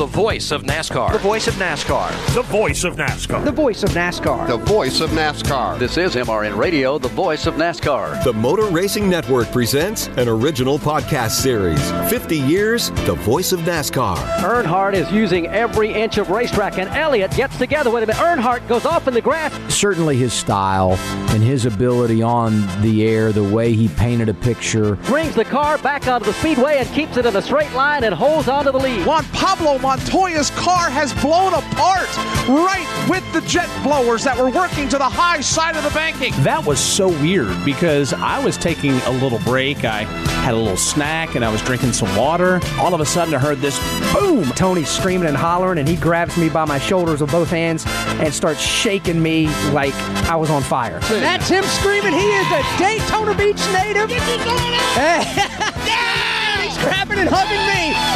the voice of NASCAR. The voice of NASCAR. The voice of NASCAR. The voice of NASCAR. The voice of NASCAR. This is MRN Radio, the voice of NASCAR. The Motor Racing Network presents an original podcast series 50 Years, the voice of NASCAR. Earnhardt is using every inch of racetrack, and Elliott gets together with him. Earnhardt goes off in the grass. Certainly his style and his ability on the air, the way he painted a picture. Brings the car back onto the speedway and keeps it in a straight line and holds onto the lead. Juan Pablo Montoya's car has blown apart right with the jet blowers that were working to the high side of the banking. That was so weird because I was taking a little break. I had a little snack and I was drinking some water. All of a sudden, I heard this boom. Tony's screaming and hollering, and he grabs me by my shoulders with both hands and starts shaking me like I was on fire. And that's him screaming. He is a Daytona Beach native. yeah! He's grabbing and hugging me.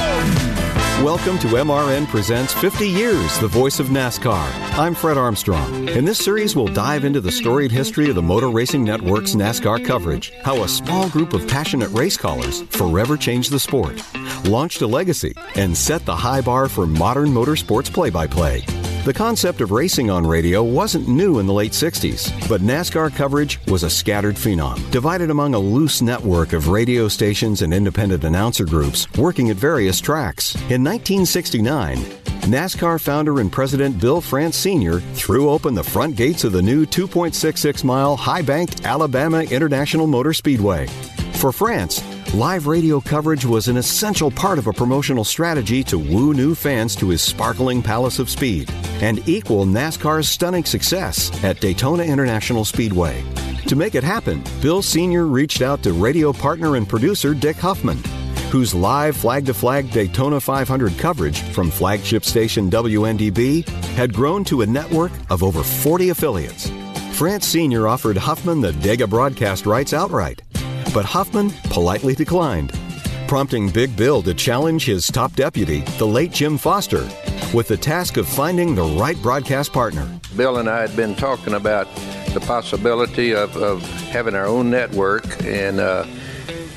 Welcome to MRN Presents 50 Years, the voice of NASCAR. I'm Fred Armstrong. In this series, we'll dive into the storied history of the Motor Racing Network's NASCAR coverage, how a small group of passionate race callers forever changed the sport, launched a legacy, and set the high bar for modern motorsports play by play. The concept of racing on radio wasn't new in the late 60s, but NASCAR coverage was a scattered phenom, divided among a loose network of radio stations and independent announcer groups working at various tracks. In 1969, NASCAR founder and president Bill France Sr. threw open the front gates of the new 2.66 mile high banked Alabama International Motor Speedway. For France, live radio coverage was an essential part of a promotional strategy to woo new fans to his sparkling palace of speed and equal NASCAR's stunning success at Daytona International Speedway. To make it happen, Bill Sr. reached out to radio partner and producer Dick Huffman, whose live flag to flag Daytona 500 coverage from flagship station WNDB had grown to a network of over 40 affiliates. France Sr. offered Huffman the Dega broadcast rights outright, but Huffman politely declined, prompting Big Bill to challenge his top deputy, the late Jim Foster, with the task of finding the right broadcast partner. Bill and I had been talking about the possibility of, of having our own network and uh,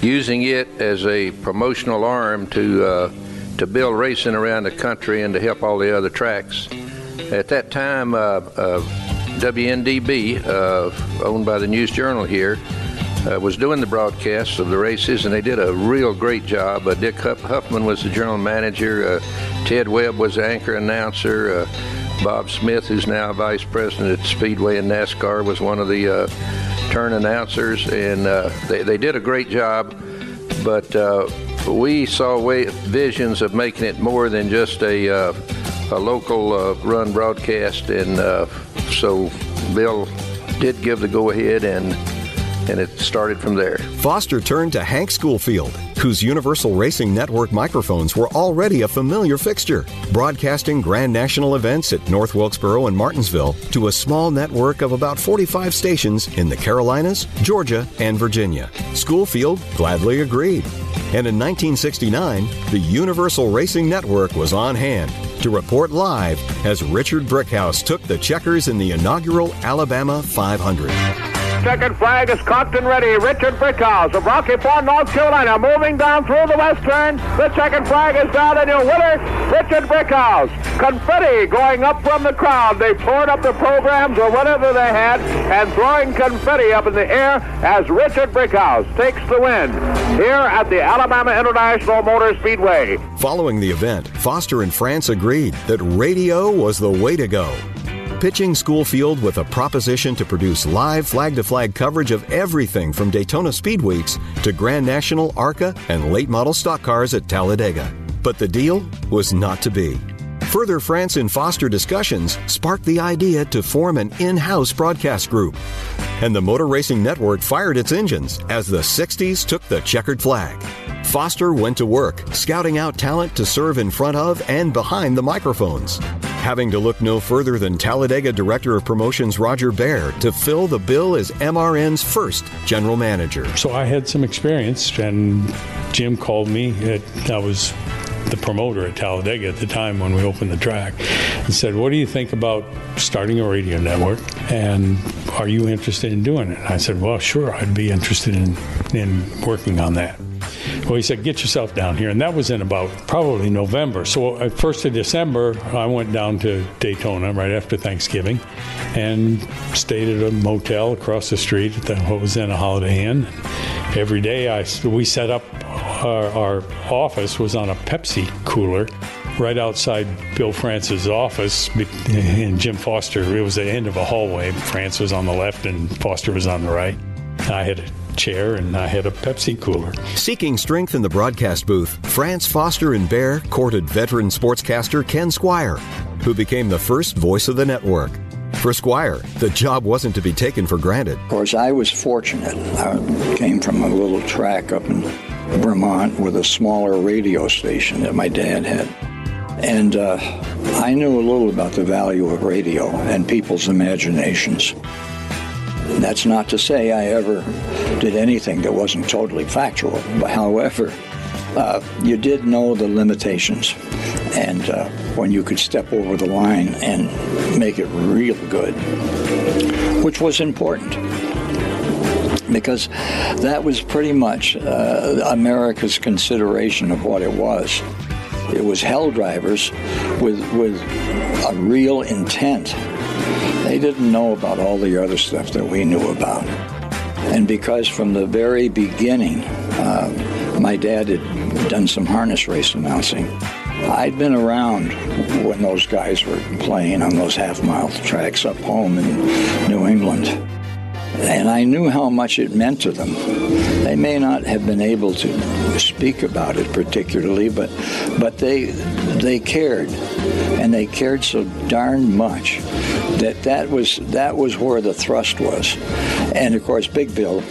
using it as a promotional arm to uh, to build racing around the country and to help all the other tracks. At that time, uh, uh WNDB, uh, owned by the News Journal here, uh, was doing the broadcasts of the races, and they did a real great job. Uh, Dick Huffman was the general manager. Uh, Ted Webb was the anchor announcer. Uh, Bob Smith, who's now vice president at Speedway and NASCAR, was one of the uh, turn announcers, and uh, they, they did a great job. But we saw way, visions of making it more than just a, a local run broadcast, and so Bill did give the go ahead and and it started from there. Foster turned to Hank Schoolfield, whose Universal Racing Network microphones were already a familiar fixture, broadcasting Grand National events at North Wilkesboro and Martinsville to a small network of about 45 stations in the Carolinas, Georgia, and Virginia. Schoolfield gladly agreed. And in 1969, the Universal Racing Network was on hand to report live as Richard Brickhouse took the checkers in the inaugural Alabama 500. Second flag is cocked and ready. Richard Brickhouse of Rocky Ford, North Carolina, moving down through the western. The second flag is down, and your winner, Richard Brickhouse. Confetti going up from the crowd. They poured up the programs or whatever they had and throwing confetti up in the air as Richard Brickhouse takes the win here at the Alabama International Motor Speedway. Following the event, Foster and France agreed that radio was the way to go pitching Schoolfield with a proposition to produce live flag to flag coverage of everything from Daytona Speed Weeks to Grand National ARCA and late model stock cars at Talladega. But the deal was not to be. Further France and Foster discussions sparked the idea to form an in house broadcast group. And the Motor Racing Network fired its engines as the 60s took the checkered flag. Foster went to work, scouting out talent to serve in front of and behind the microphones. Having to look no further than Talladega Director of Promotions Roger Bear to fill the bill as MRN's first general manager. So I had some experience, and Jim called me. I was the promoter at Talladega at the time when we opened the track and said, What do you think about starting a radio network? And are you interested in doing it? And I said, Well, sure, I'd be interested in, in working on that. Well, he said, get yourself down here. And that was in about probably November. So, at first of December, I went down to Daytona right after Thanksgiving and stayed at a motel across the street at the, what was then a Holiday Inn. Every day, I, we set up our, our office was on a Pepsi cooler right outside Bill France's office and Jim Foster. It was the end of a hallway. France was on the left and Foster was on the right. I had chair and I had a Pepsi cooler. Seeking strength in the broadcast booth, France Foster and Bear courted veteran sportscaster Ken Squier, who became the first voice of the network. For Squier, the job wasn't to be taken for granted. Of course, I was fortunate. I came from a little track up in Vermont with a smaller radio station that my dad had. And uh, I knew a little about the value of radio and people's imaginations. That's not to say I ever did anything that wasn't totally factual. However, uh, you did know the limitations. And uh, when you could step over the line and make it real good, which was important because that was pretty much uh, America's consideration of what it was. It was hell drivers with, with a real intent they didn't know about all the other stuff that we knew about. And because from the very beginning, uh, my dad had done some harness race announcing. I'd been around when those guys were playing on those half mile tracks up home in New England. And I knew how much it meant to them. They may not have been able to speak about it particularly, but but they they cared, and they cared so darn much that that was that was where the thrust was. And of course, Big Bill,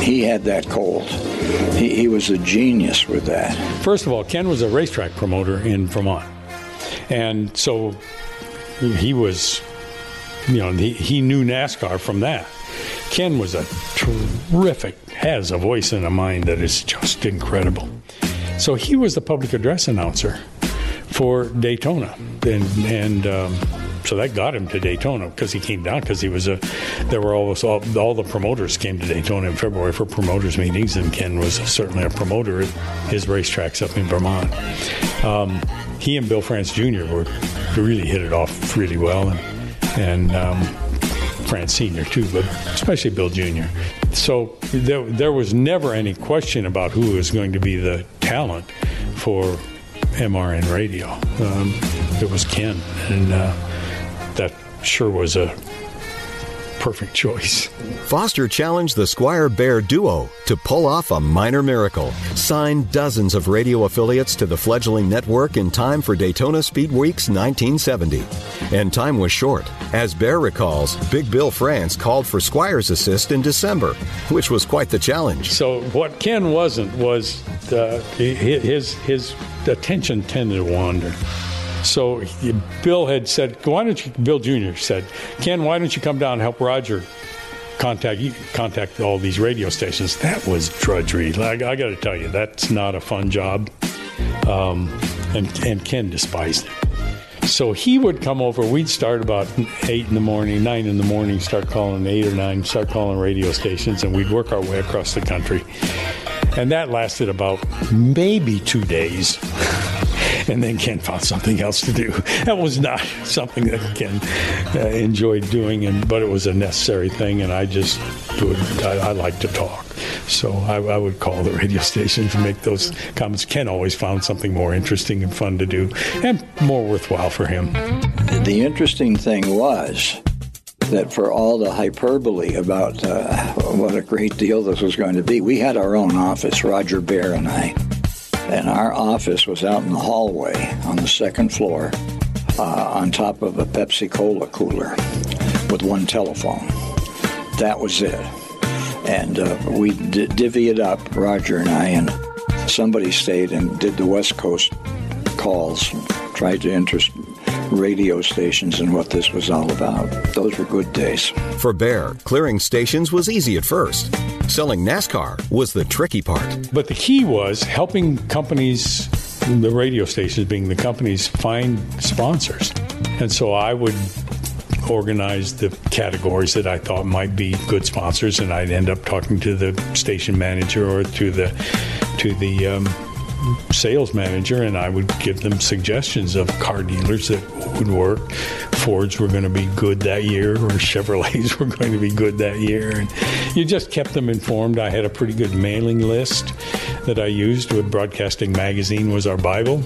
he had that cold. He, he was a genius with that. First of all, Ken was a racetrack promoter in Vermont, and so he was, you know, he, he knew NASCAR from that. Ken was a terrific, has a voice and a mind that is just incredible. So he was the public address announcer for Daytona, and and um, so that got him to Daytona because he came down because he was a. There were almost all, all the promoters came to Daytona in February for promoters meetings, and Ken was certainly a promoter at his racetracks up in Vermont. Um, he and Bill France Jr. were really hit it off really well, and, and um, France Sr. too, but especially Bill Jr. So there, there was never any question about who was going to be the talent for MRN radio. Um, it was Ken, and uh, that sure was a perfect choice. Foster challenged the Squier Bear duo to pull off a minor miracle, signed dozens of radio affiliates to the fledgling network in time for Daytona Speed Weeks 1970. And time was short. As Bear recalls, Big Bill France called for Squier's assist in December, which was quite the challenge. So what Ken wasn't was uh, his his attention tended to wander. So Bill had said, "Why don't you?" Bill Jr. said, "Ken, why don't you come down and help Roger contact you contact all these radio stations?" That was drudgery. I, I got to tell you, that's not a fun job. Um, and and Ken despised it. So he would come over. We'd start about eight in the morning, nine in the morning. Start calling eight or nine. Start calling radio stations, and we'd work our way across the country. And that lasted about maybe two days. and then Ken found something else to do. That was not something that Ken uh, enjoyed doing, and but it was a necessary thing, and I just it. I, I like to talk, so I, I, would call the radio station to make those comments. Ken always found something more interesting and fun to do, and more worthwhile for him. The interesting thing was that for all the hyperbole about uh, what a great deal this was going to be, we had our own office, Roger Bear and I And our office was out in the hallway on the second floor uh, on top of a Pepsi Cola cooler with one telephone. That was it. And uh, we d- it up, Roger and I, and somebody stayed and did the West Coast calls, tried to interest radio stations and what this was all about. Those were good days. For Bear, clearing stations was easy at first. Selling NASCAR was the tricky part. But the key was helping companies, the radio stations being the companies, find sponsors. And so I would organize the categories that I thought might be good sponsors, and I'd end up talking to the station manager or to the to the um, sales manager, and I would give them suggestions of car dealers that would work. Fords were going to be good that year, or Chevrolets were going to be good that year, and you just kept them informed. I had a pretty good mailing list that I used with Broadcasting Magazine was our Bible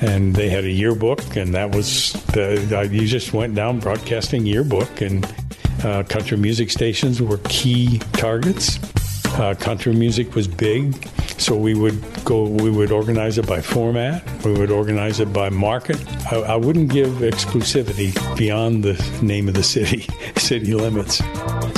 and they had a yearbook, and that was the you just went down broadcasting yearbook, and uh, country music stations were key targets. Uh, country music was big, so we would go. We would organize it by format. We would organize it by market. I, I wouldn't give exclusivity beyond the name of the city, city limits.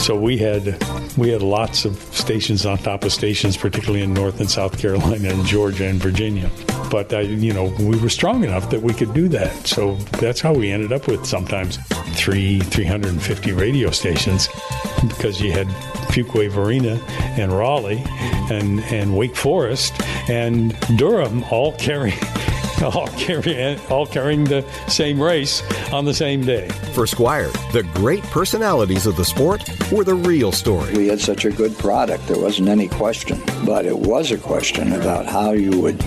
So we had we had lots of stations on top of stations, particularly in North and South Carolina and Georgia and Virginia. But uh, you know, we were strong enough that we could do that. So that's how we ended up with sometimes three, 350 radio stations because you had Fuquay Varina and Raleigh and, and Wake Forest and Durham all carry all carrying all carrying the same race on the same day. For Squier, the great personalities of the sport were the real story. We had such a good product, there wasn't any question. But it was a question about how you would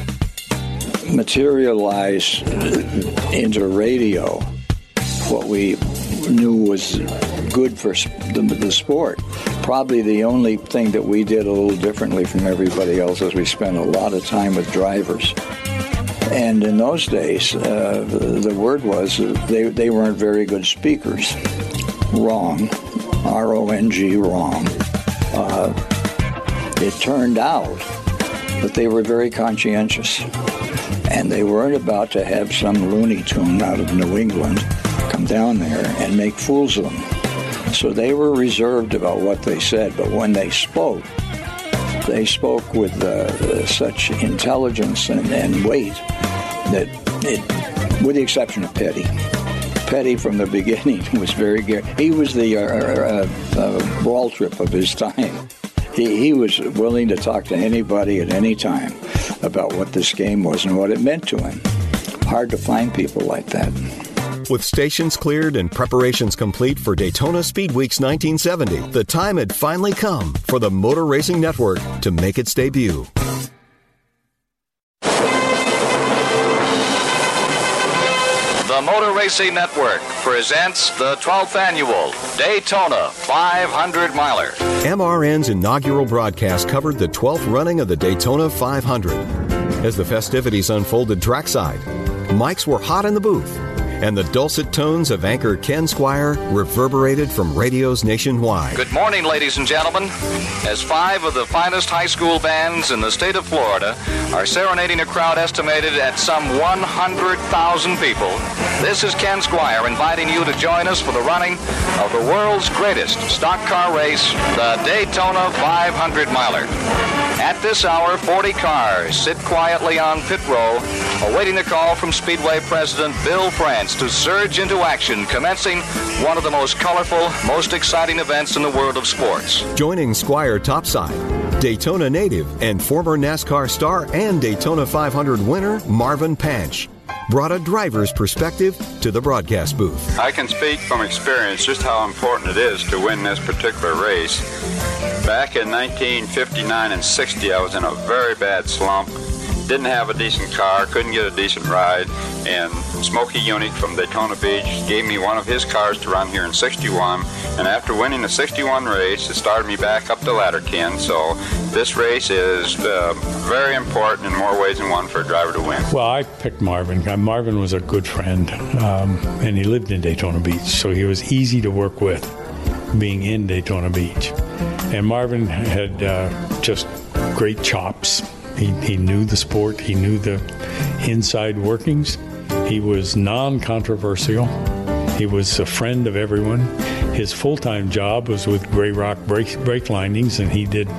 materialize into radio what we knew was good for the, the, sport. Probably the only thing that we did a little differently from everybody else is we spent a lot of time with drivers. And in those days, uh, the word was they, they weren't very good speakers. Wrong. R O N G, wrong. Uh, it turned out that they were very conscientious. And they weren't about to have some Looney Tune out of New England come down there and make fools of them. So they were reserved about what they said, but when they spoke, they spoke with uh, such intelligence and, and weight that, it, with the exception of Petty, Petty from the beginning was very good. He was the uh, uh, uh, ball trip of his time. He, he was willing to talk to anybody at any time about what this game was and what it meant to him. Hard to find people like that. With stations cleared and preparations complete for Daytona Speed Weeks 1970, the time had finally come for the Motor Racing Network to make its debut. The Motor Racing Network presents the 12th annual Daytona 500 Miler. MRN's inaugural broadcast covered the 12th running of the Daytona 500. As the festivities unfolded trackside, mics were hot in the booth and the dulcet tones of anchor Ken Squier reverberated from radios nationwide. Good morning, ladies and gentlemen. As five of the finest high school bands in the state of Florida are serenading a crowd estimated at some 100,000 people, this is Ken Squier inviting you to join us for the running of the world's greatest stock car race, the Daytona 500 Miler. At this hour, 40 cars sit quietly on pit row, awaiting the call from Speedway President Bill France to surge into action, commencing one of the most colorful, most exciting events in the world of sports. Joining Squier Topside, Daytona native and former NASCAR star and Daytona 500 winner Marvin Panch brought a driver's perspective to the broadcast booth. I can speak from experience just how important it is to win this particular race. Back in 1959 and 60, I was in a very bad slump. Didn't have a decent car, couldn't get a decent ride, and Smokey Yunick from Daytona Beach gave me one of his cars to run here in 61. And after winning the 61 race, it started me back up the ladder, Latterkin. So this race is uh, very important in more ways than one for a driver to win. Well, I picked Marvin. Uh, Marvin was a good friend, um, and he lived in Daytona Beach, so he was easy to work with being in Daytona Beach. And Marvin had uh, just great chops He, he knew the sport, he knew the inside workings. He was non controversial. He was a friend of everyone. His full-time job was with Gray Rock brake, brake linings, and he did.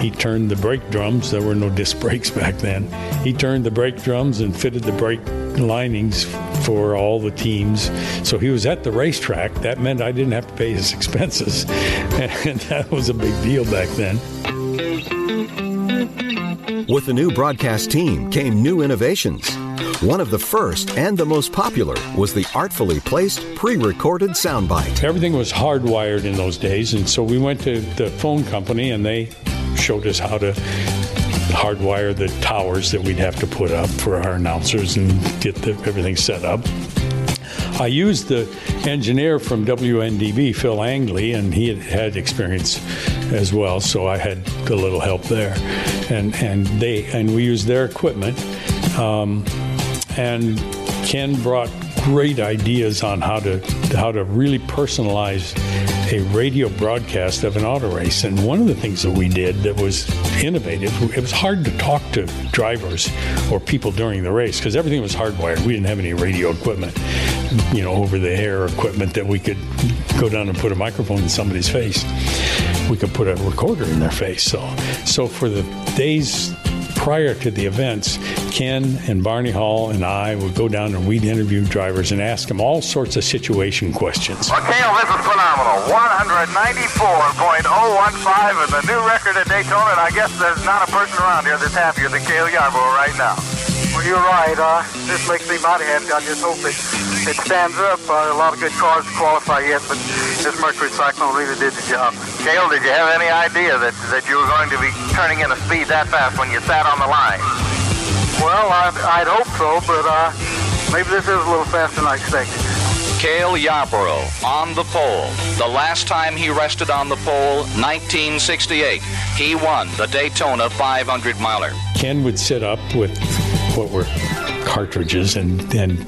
He turned the brake drums. There were no disc brakes back then. He turned the brake drums and fitted the brake linings for all the teams. So he was at the racetrack. That meant I didn't have to pay his expenses, and that was a big deal back then. With the new broadcast team came new innovations. One of the first and the most popular was the artfully placed pre recorded soundbite. Everything was hardwired in those days, and so we went to the phone company and they showed us how to hardwire the towers that we'd have to put up for our announcers and get the, everything set up. I used the engineer from WNDB, Phil Angley, and he had had experience as well, so I had a little help there. And and they and we used their equipment. Um, and Ken brought great ideas on how to how to really personalize a radio broadcast of an auto race. And one of the things that we did that was innovative, it was hard to talk to drivers or people during the race because everything was hardwired. We didn't have any radio equipment, you know, over the air equipment that we could go down and put a microphone in somebody's face. We could put a recorder in their face. So, so for the days prior to the events, Ken and Barney Hall and I would go down and we'd interview drivers and ask them all sorts of situation questions. Well, Cale, this is phenomenal. 194.015 is the new record at Daytona, and I guess there's not a person around here that's happier than Cale Yarborough right now. Well, you're right. Uh, this makes me mighty happy. I just hope it, it stands up. Uh, a lot of good cars qualify yet, but this Mercury Cyclone really did the job. Cale, did you have any idea that, that you were going to be turning in a speed that fast when you sat on the line? Well, I'd, I'd hope so, but uh, maybe this is a little faster than I expected. Cale Yarborough on the pole. The last time he rested on the pole, 1968. He won the Daytona 500 miler. Ken would sit up with what were cartridges and and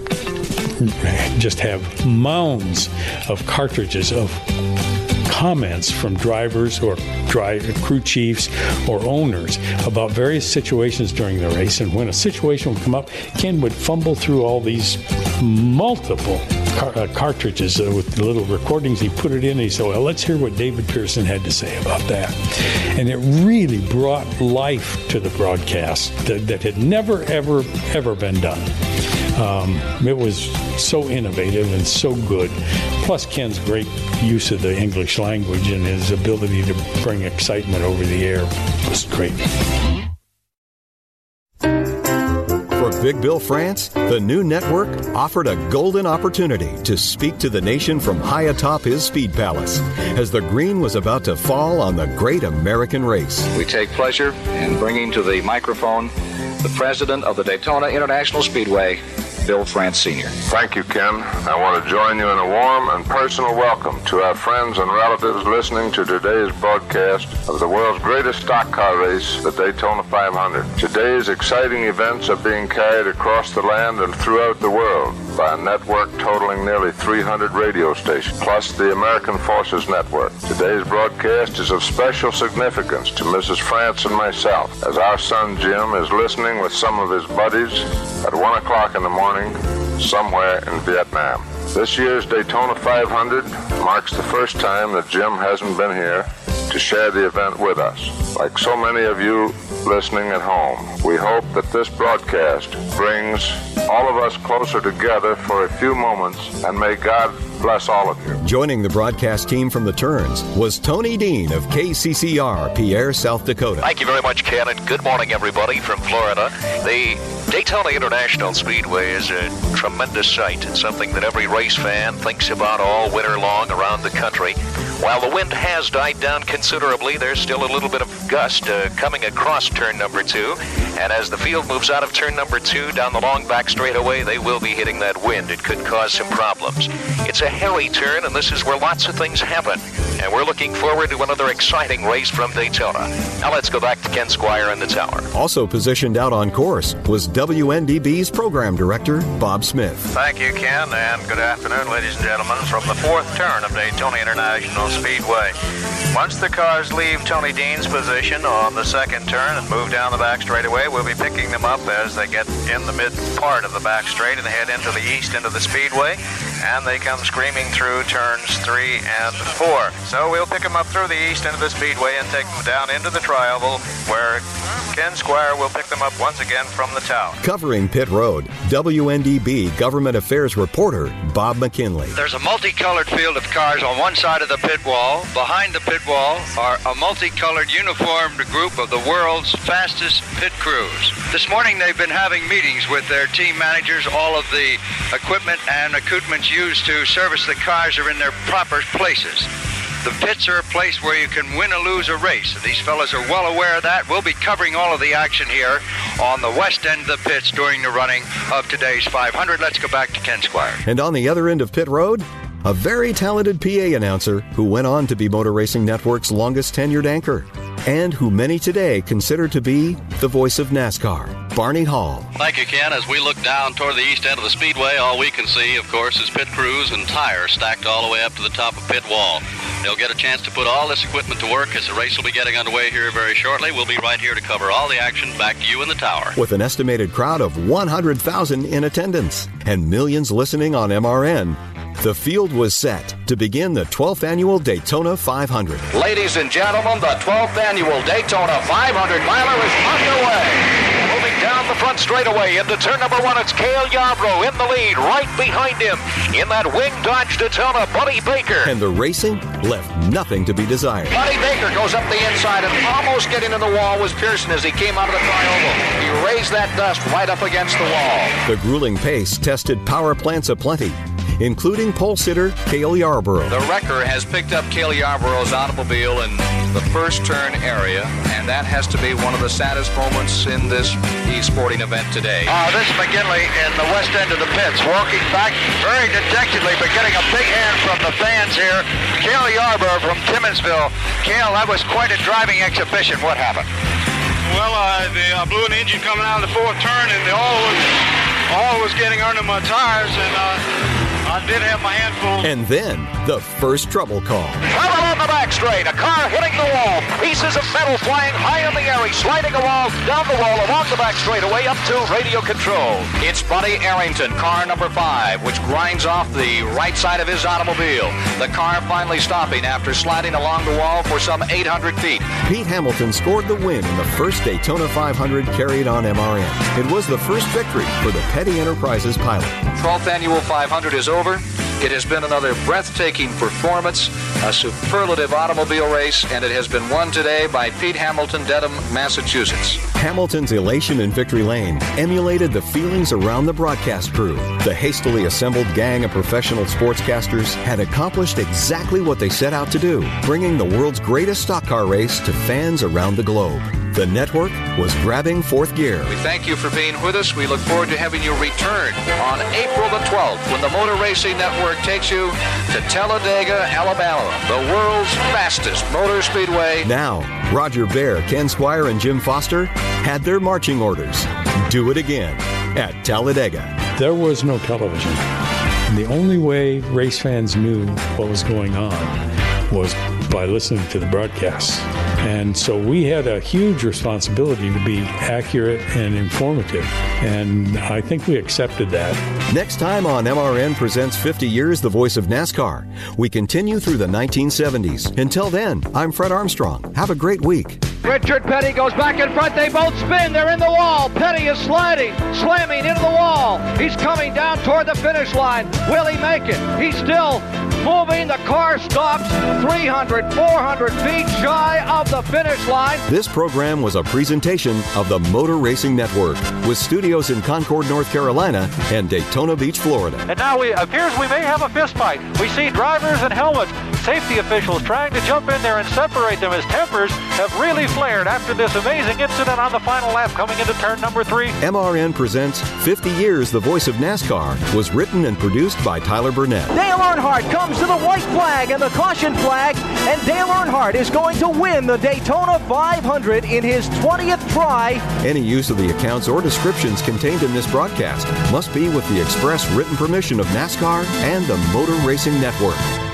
just have mounds of cartridges of comments from drivers or drive, crew chiefs or owners about various situations during the race. And when a situation would come up, Ken would fumble through all these multiple car- uh, cartridges uh, with little recordings. He put it in and he said, Well, let's hear what David Pearson had to say about that. And it really brought life to the broadcast that, that had never, ever, ever been done. Um, it was so innovative and so good. Plus, Ken's great use of the English language and his ability to bring excitement over the air was great. Big Bill France, the new network offered a golden opportunity to speak to the nation from high atop his speed palace as the green was about to fall on the great American race. We take pleasure in bringing to the microphone the president of the Daytona International Speedway, Bill France Sr. Thank you, Ken. I want to join you in a warm and personal welcome to our friends and relatives listening to today's broadcast of the world's greatest stock car race, the Daytona 500. Today's exciting events are being carried across the land and throughout the world by a network totaling nearly 300 radio stations, plus the American Forces Network. Today's broadcast is of special significance to Mrs. France and myself, as our son Jim is listening with some of his buddies at 1 o'clock in the morning somewhere in Vietnam. This year's Daytona 500 marks the first time that Jim hasn't been here to share the event with us. Like so many of you listening at home, we hope that this broadcast brings all of us closer together for a few moments, and may God bless all of you. Joining the broadcast team from the Turns was Tony Dean of KCCR, Pierre, South Dakota. Thank you very much, Ken, and good morning, everybody from Florida. The Daytona International Speedway is a tremendous sight, and something that every race fan thinks about all winter long around the country. While the wind has died down considerably, there's still a little bit of gust uh, coming across turn number two. And as the field moves out of turn number two down the long back straightaway, they will be hitting that wind. It could cause some problems. It's a hairy turn, and this is where lots of things happen. And we're looking forward to another exciting race from Daytona. Now let's go back to Ken Squier in the tower. Also positioned out on course was WNDB's program director, Bob Smith. Thank you, Ken, and good afternoon, ladies and gentlemen, from the fourth turn of Daytona International Speedway. Once the cars leave Tony Dean's position on the second turn and move down the back straightaway, we'll be picking them up as they get in the mid part of the back straight and head into the east into the speedway. And they come screaming through turns three and four. So we'll pick them up through the east into the speedway and take them down into the trioval where Ken Squier will pick them up once again from the town. Covering Pit Road, WNDB Government Affairs reporter Bob McKinley. There's a multicolored field of cars on one side of the pit wall. Behind the pit wall are a multicolored uniformed group of the world's fastest pit crews. This morning they've been having meetings with their team managers. All of the equipment and accoutrements used to service the cars are in their proper places. The pits are a place where you can win or lose a race. These fellows are well aware of that. We'll be covering all of the action here on the west end of the pits during the running of today's 500. Let's go back to Ken Squier. And on the other end of Pit Road, a very talented PA announcer who went on to be Motor Racing Network's longest tenured anchor, and who many today consider to be the voice of NASCAR, Barney Hall. Thank you, Ken. As we look down toward the east end of the speedway, all we can see, of course, is pit crews and tires stacked all the way up to the top of pit wall. They'll get a chance to put all this equipment to work as the race will be getting underway here very shortly. We'll be right here to cover all the action back to you in the tower. With an estimated crowd of 100,000 in attendance and millions listening on MRN, the field was set to begin the 12th annual Daytona 500. Ladies and gentlemen, the 12th annual Daytona 500 miler is underway. Moving down the front straightaway into turn number one, it's Cale Yarborough in the lead. Right behind him, in that wing Dodge Daytona, Buddy Baker. And the racing left nothing to be desired. Buddy Baker goes up the inside and almost getting in the wall was Pearson as he came out of the trioval. He raised that dust right up against the wall. The grueling pace tested power plants aplenty including pole sitter Cale Yarborough. The wrecker has picked up Cale Yarborough's automobile in the first turn area, and that has to be one of the saddest moments in this e-sporting event today. Uh, this is McGinley in the west end of the pits, walking back very dejectedly, but getting a big hand from the fans here. Cale Yarborough from Timmonsville. Cale, that was quite a driving exhibition. What happened? Well, uh, the, I blew an engine coming out of the fourth turn, and the oil was, oil was getting under my tires, and uh, I did have my handful. And then the first trouble call. Trouble on the back straight. A car hitting the wall. Pieces of metal flying high in the air. He's sliding a wall, down the wall, along the back straight, away up to radio control. It's Buddy Arrington, car number five, which grinds off the right side of his automobile. The car finally stopping after sliding along the wall for some 800 feet. Pete Hamilton scored the win in the first Daytona 500 carried on MRN. It was the first victory for the Petty Enterprises pilot. 12th annual 500 is over. It has been another breathtaking performance, a superlative automobile race, and it has been won today by Pete Hamilton, Dedham, Massachusetts. Hamilton's elation in Victory Lane emulated the feelings around the broadcast crew. The hastily assembled gang of professional sportscasters had accomplished exactly what they set out to do, bringing the world's greatest stock car race to fans around the globe. The network was grabbing fourth gear. We thank you for being with us. We look forward to having you return on April the 12th when the Motor Racing Network takes you to Talladega, Alabama, the world's fastest motor speedway. Now, Roger Bear, Ken Squier, and Jim Foster had their marching orders. Do it again at Talladega. There was no television. And the only way race fans knew what was going on was by listening to the broadcasts. And so we had a huge responsibility to be accurate and informative. And I think we accepted that. Next time on MRN Presents 50 Years, the voice of NASCAR, we continue through the 1970s. Until then, I'm Fred Armstrong. Have a great week. Richard Petty goes back in front. They both spin. They're in the wall. Petty is sliding, slamming into the wall. He's coming down toward the finish line. Will he make it? He's still moving. The car stops 300, 400 feet shy of the finish line. This program was a presentation of the Motor Racing Network with studios in Concord, North Carolina and Daytona Beach, Florida. And now it appears we may have a fist fight. We see drivers and helmets, safety officials trying to jump in there and separate them as tempers have really flared after this amazing incident on the final lap coming into turn number three. MRN presents 50 Years the Voice of NASCAR was written and produced by Tyler Burnett. Dale Earnhardt comes to the white flag and the caution flag, and Dale Earnhardt is going to win the Daytona 500 in his 20th try. Any use of the accounts or descriptions contained in this broadcast must be with the express written permission of NASCAR and the Motor Racing Network.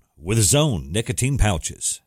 with Zone nicotine pouches.